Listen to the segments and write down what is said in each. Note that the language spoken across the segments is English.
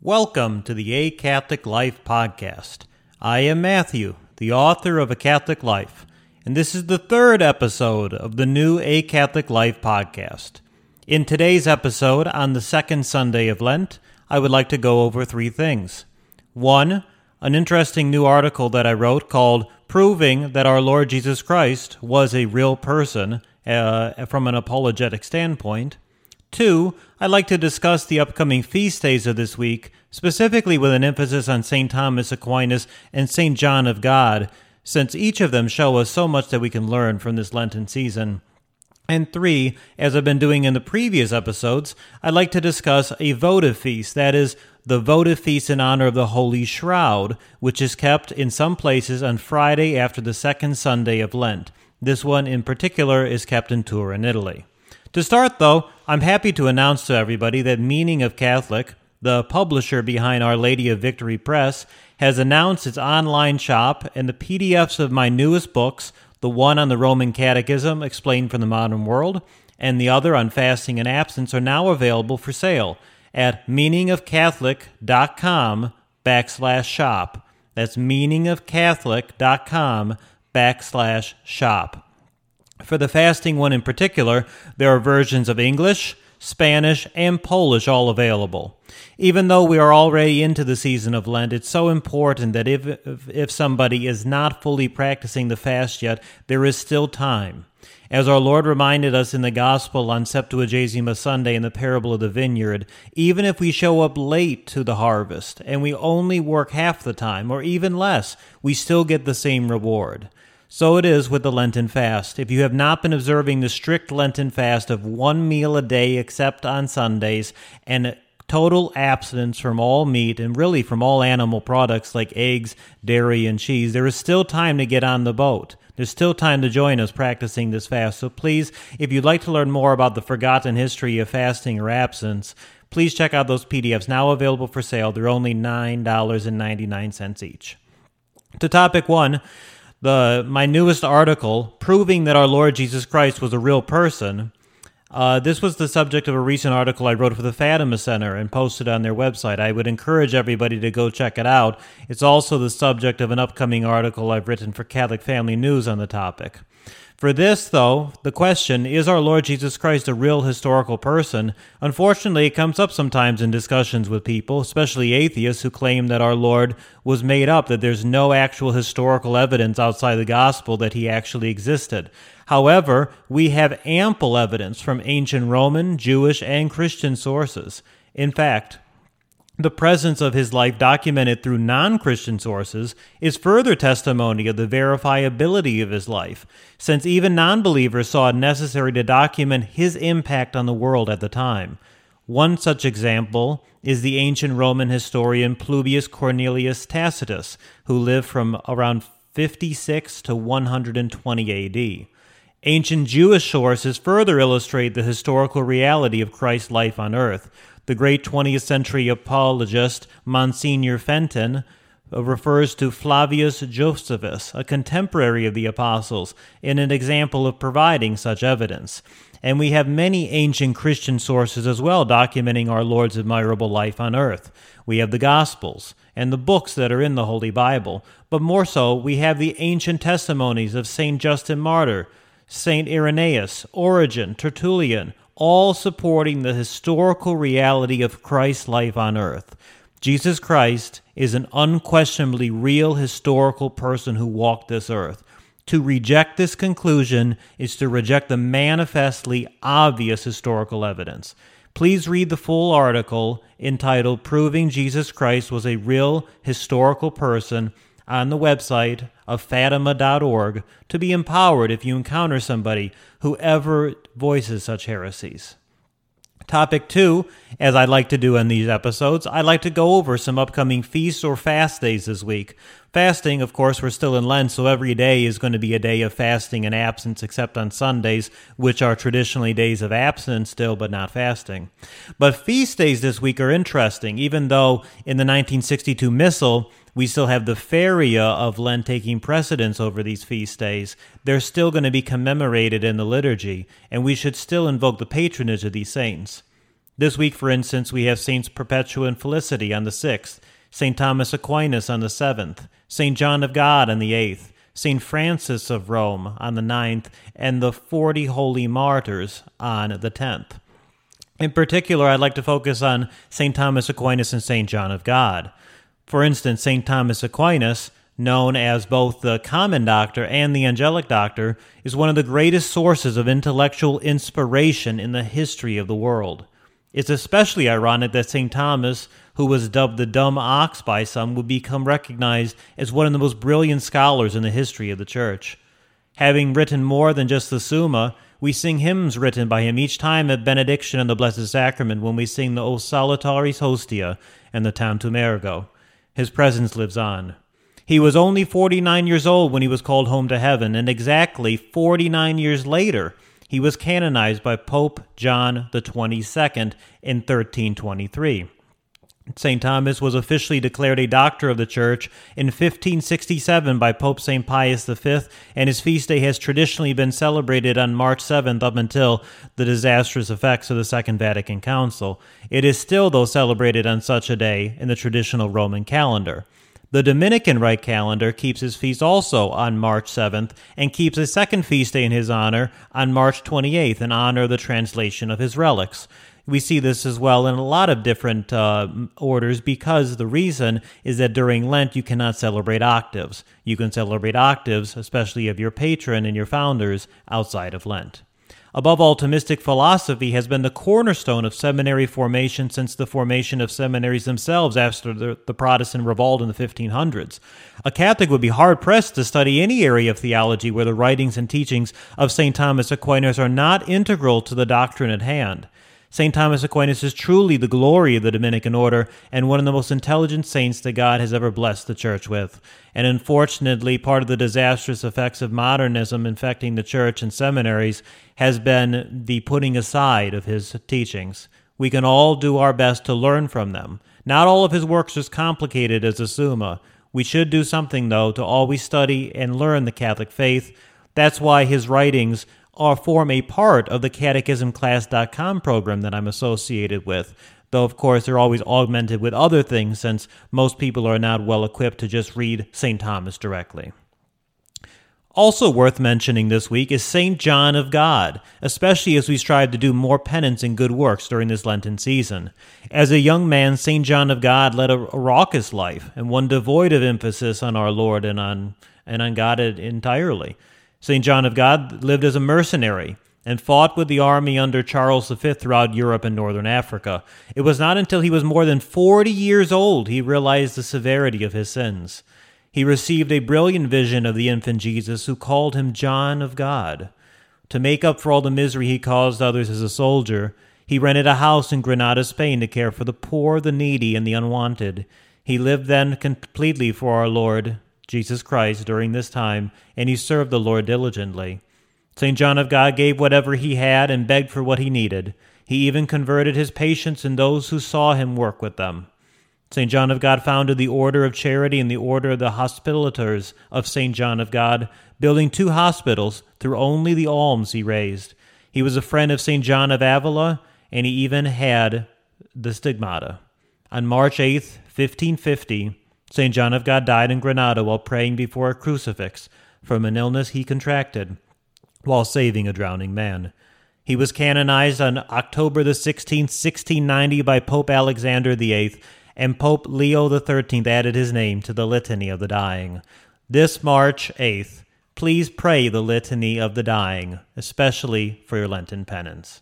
Welcome to the A Catholic Life podcast. I am Matthew, the author of A Catholic Life, and this is the third episode of the new A Catholic Life podcast. In today's episode, on the second Sunday of Lent, I would like to go over three things. One, an interesting new article that I wrote called Proving That Our Lord Jesus Christ Was a Real Person uh, from an Apologetic Standpoint. Two, I'd like to discuss the upcoming feast days of this week, specifically with an emphasis on St. Thomas Aquinas and St. John of God, since each of them show us so much that we can learn from this Lenten season. And three, as I've been doing in the previous episodes, I'd like to discuss a votive feast, that is, the votive feast in honor of the Holy Shroud, which is kept in some places on Friday after the second Sunday of Lent. This one in particular is kept in Turin, Italy. To start, though, I'm happy to announce to everybody that Meaning of Catholic, the publisher behind Our Lady of Victory Press, has announced its online shop, and the PDFs of my newest books the one on the Roman Catechism explained from the modern world, and the other on fasting and abstinence are now available for sale at meaningofcatholic.com backslash shop. That's meaningofcatholic.com backslash shop. For the fasting one in particular, there are versions of English, Spanish, and Polish all available. Even though we are already into the season of Lent, it's so important that if, if, if somebody is not fully practicing the fast yet, there is still time. As our Lord reminded us in the Gospel on Septuagesima Sunday in the parable of the vineyard, even if we show up late to the harvest and we only work half the time or even less, we still get the same reward. So it is with the Lenten fast. If you have not been observing the strict Lenten fast of one meal a day except on Sundays and total abstinence from all meat and really from all animal products like eggs, dairy, and cheese, there is still time to get on the boat. There's still time to join us practicing this fast. So please, if you'd like to learn more about the forgotten history of fasting or abstinence, please check out those PDFs now available for sale. They're only $9.99 each. To topic one, the my newest article proving that our Lord Jesus Christ was a real person. Uh, this was the subject of a recent article I wrote for the Fatima Center and posted on their website. I would encourage everybody to go check it out. It's also the subject of an upcoming article I've written for Catholic Family News on the topic. For this, though, the question, is our Lord Jesus Christ a real historical person? Unfortunately, it comes up sometimes in discussions with people, especially atheists, who claim that our Lord was made up, that there's no actual historical evidence outside the gospel that he actually existed. However, we have ample evidence from ancient Roman, Jewish, and Christian sources. In fact, the presence of his life documented through non Christian sources is further testimony of the verifiability of his life, since even non believers saw it necessary to document his impact on the world at the time. One such example is the ancient Roman historian Publius Cornelius Tacitus, who lived from around 56 to 120 AD. Ancient Jewish sources further illustrate the historical reality of Christ's life on earth the great 20th century apologist Monsignor Fenton uh, refers to Flavius Josephus, a contemporary of the apostles, in an example of providing such evidence. And we have many ancient Christian sources as well documenting our Lord's admirable life on earth. We have the Gospels and the books that are in the Holy Bible, but more so, we have the ancient testimonies of St. Justin Martyr, St. Irenaeus, Origen, Tertullian, all supporting the historical reality of Christ's life on earth. Jesus Christ is an unquestionably real historical person who walked this earth. To reject this conclusion is to reject the manifestly obvious historical evidence. Please read the full article entitled Proving Jesus Christ Was a Real Historical Person on the website of fatima.org to be empowered if you encounter somebody who ever voices such heresies. Topic two, as I like to do in these episodes, I like to go over some upcoming feasts or fast days this week. Fasting, of course, we're still in Lent, so every day is going to be a day of fasting and abstinence, except on Sundays, which are traditionally days of abstinence still, but not fasting. But feast days this week are interesting, even though in the 1962 Missal, we still have the feria of Lent taking precedence over these feast days. They're still going to be commemorated in the liturgy, and we should still invoke the patronage of these saints. This week, for instance, we have Saints Perpetua and Felicity on the 6th, St. Thomas Aquinas on the 7th, St. John of God on the 8th, St. Francis of Rome on the 9th, and the 40 Holy Martyrs on the 10th. In particular, I'd like to focus on St. Thomas Aquinas and St. John of God. For instance, St. Thomas Aquinas, known as both the common doctor and the angelic doctor, is one of the greatest sources of intellectual inspiration in the history of the world. It's especially ironic that St. Thomas, who was dubbed the dumb ox by some, would become recognized as one of the most brilliant scholars in the history of the Church. Having written more than just the Summa, we sing hymns written by him each time at benediction and the Blessed Sacrament when we sing the O Salutaris Hostia and the Tantum Ergo. His presence lives on. He was only 49 years old when he was called home to heaven, and exactly 49 years later, he was canonized by Pope John the 22nd in 1323. St. Thomas was officially declared a doctor of the Church in 1567 by Pope St. Pius V, and his feast day has traditionally been celebrated on March 7th up until the disastrous effects of the Second Vatican Council. It is still, though, celebrated on such a day in the traditional Roman calendar. The Dominican Rite calendar keeps his feast also on March 7th and keeps a second feast day in his honor on March 28th in honor of the translation of his relics. We see this as well in a lot of different uh, orders because the reason is that during Lent you cannot celebrate octaves. You can celebrate octaves, especially of your patron and your founders, outside of Lent. Above all, Thomistic philosophy has been the cornerstone of seminary formation since the formation of seminaries themselves after the, the, Protestant revolt in the 1500s. A Catholic would be hard pressed to study any area of theology where the writings and teachings of St. Thomas Aquinas are not integral to the doctrine at hand. St. Thomas Aquinas is truly the glory of the Dominican order and one of the most intelligent saints that God has ever blessed the church with. And unfortunately, part of the disastrous effects of modernism infecting the church and seminaries has been the putting aside of his teachings. We can all do our best to learn from them. Not all of his works are as complicated as the Summa. We should do something, though, to always study and learn the Catholic faith. That's why his writings are form a part of the catechismclass.com program that I'm associated with. Though, of course, they're always augmented with other things since most people are not well equipped to just read St. Thomas directly. Also worth mentioning this week is St. John of God, especially as we strive to do more penance and good works during this Lenten season. As a young man, St. John of God led a raucous life and one devoid of emphasis on our Lord and on, and on God entirely. St. John of God lived as a mercenary and fought with the army under Charles V throughout Europe and northern Africa. It was not until he was more than 40 years old he realized the severity of his sins. He received a brilliant vision of the infant Jesus who called him John of God. To make up for all the misery he caused others as a soldier, he rented a house in Granada, Spain to care for the poor, the needy, and the unwanted. He lived then completely for our Lord, Jesus Christ, during this time, and he served the Lord diligently. St. John of God gave whatever he had and begged for what he needed. He even converted his patients and those who saw him work with them. St. John of God founded the Order of Charity and the Order of the Hospitallers of St. John of God, building two hospitals through only the alms he raised. He was a friend of St. John of Avila, and he even had the stigmata. On March 8, 1550, St. John of God died in Granada while praying before a crucifix from an illness he contracted while saving a drowning man. He was canonized on October the 16th, 1690 by Pope Alexander VIII, and Pope Leo the XIII added his name to the Litany of the Dying. This March 8th, please pray the Litany of the Dying, especially for your Lenten penance.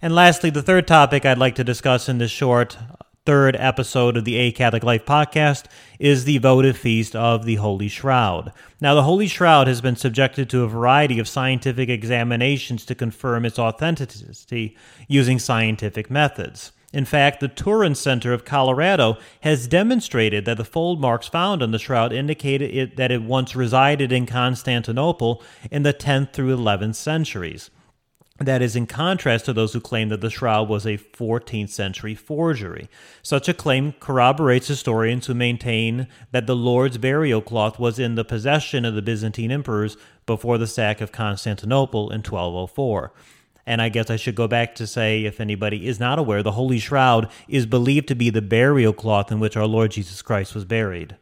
And lastly, the third topic I'd like to discuss in this short third episode of the A Catholic Life podcast is the votive feast of the Holy Shroud. Now, the Holy Shroud has been subjected to a variety of scientific examinations to confirm its authenticity using scientific methods. In fact, the Turin Center of Colorado has demonstrated that the fold marks found on the shroud indicated it, that it once resided in Constantinople in the 10th through 11th centuries. That is in contrast to those who claim that the shroud was a 14th century forgery. Such a claim corroborates historians who maintain that the Lord's burial cloth was in the possession of the Byzantine emperors before the sack of Constantinople in 1204. And I guess I should go back to say, if anybody is not aware, the Holy Shroud is believed to be the burial cloth in which our Lord Jesus Christ was buried.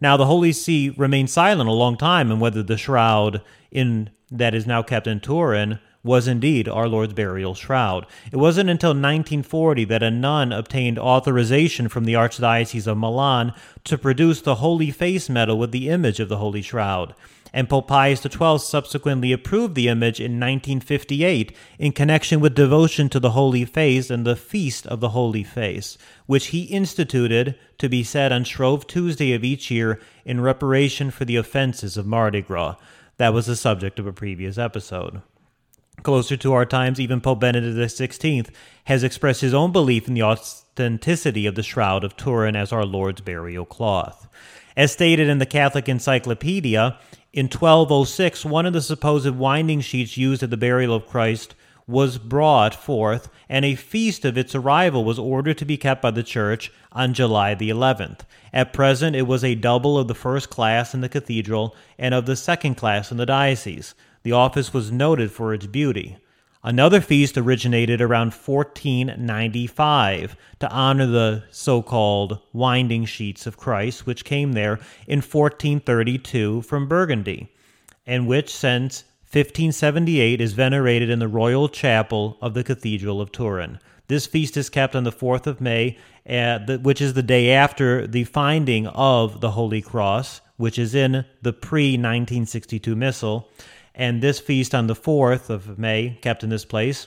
Now, the Holy See remained silent a long time on whether the shroud in that is now kept in Turin was indeed our Lord's burial shroud. It wasn't until 1940 that a nun obtained authorization from the Archdiocese of Milan to produce the Holy Face medal with the image of the Holy Shroud. And Pope Pius XII subsequently approved the image in 1958 in connection with devotion to the Holy Face and the Feast of the Holy Face, which he instituted to be said on Shrove Tuesday of each year in reparation for the offenses of Mardi Gras. That was the subject of a previous episode. Closer to our times, even Pope Benedict XVI has expressed his own belief in the authenticity of the Shroud of Turin as our Lord's burial cloth. As stated in the Catholic Encyclopedia, in 1206, one of the supposed winding sheets used at the burial of Christ was brought forth, and a feast of its arrival was ordered to be kept by the Church on July the 11th. At present, it was a double of the first class in the cathedral and of the second class in the diocese. The office was noted for its beauty. Another feast originated around 1495 to honor the so called winding sheets of Christ, which came there in 1432 from Burgundy, and which since 1578 is venerated in the royal chapel of the Cathedral of Turin. This feast is kept on the 4th of May, uh, which is the day after the finding of the Holy Cross, which is in the pre 1962 Missal and this feast on the 4th of May, kept in this place,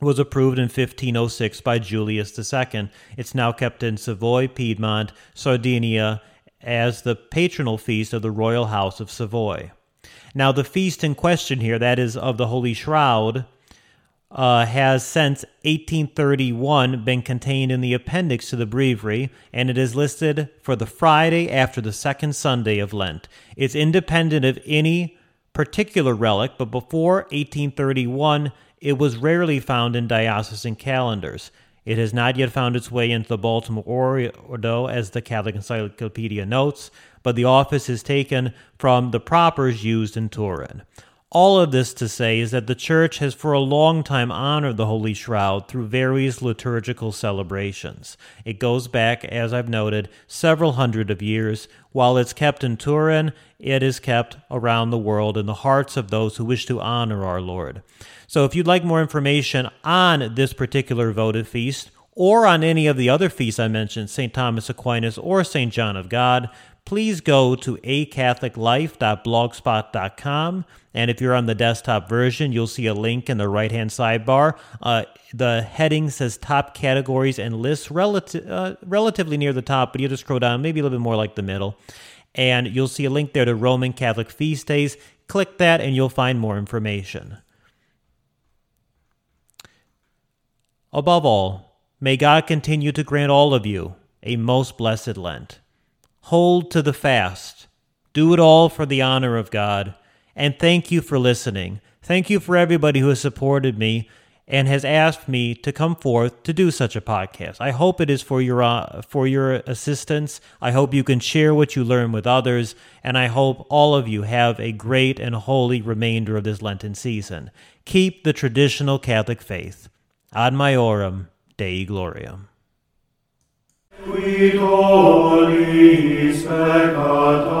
was approved in 1506 by Julius II. It's now kept in Savoy, Piedmont, Sardinia, as the patronal feast of the royal house of Savoy. Now, the feast in question here, that is of the Holy Shroud, uh, has since 1831 been contained in the appendix to the breviary, and it is listed for the Friday after the second Sunday of Lent. It's independent of any particular relic, but before 1831, it was rarely found in diocesan calendars. It has not yet found its way into the Baltimore Ordo, as the Catholic Encyclopedia notes, but the office is taken from the propers used in Turin. All of this to say is that the Church has for a long time honored the Holy Shroud through various liturgical celebrations. It goes back, as I've noted, several hundred of years. While it's kept in Turin, it is kept around the world in the hearts of those who wish to honor our Lord. So if you'd like more information on this particular votive feast, or on any of the other feasts I mentioned, St. Thomas Aquinas or St. John of God, please go to acatholiclife.blogspot.com. And if you're on the desktop version, you'll see a link in the right hand sidebar. Uh, the heading says top categories and lists relati- uh, relatively near the top, but you just scroll down, maybe a little bit more like the middle. And you'll see a link there to Roman Catholic feast days. Click that, and you'll find more information. Above all, may God continue to grant all of you a most blessed Lent. Hold to the fast. Do it all for the honor of God. And thank you for listening. Thank you for everybody who has supported me and has asked me to come forth to do such a podcast. I hope it is for your uh, for your assistance. I hope you can share what you learn with others, and I hope all of you have a great and holy remainder of this Lenten season. Keep the traditional Catholic faith. Ad maiorem Dei gloriam. qui dolis peccatamus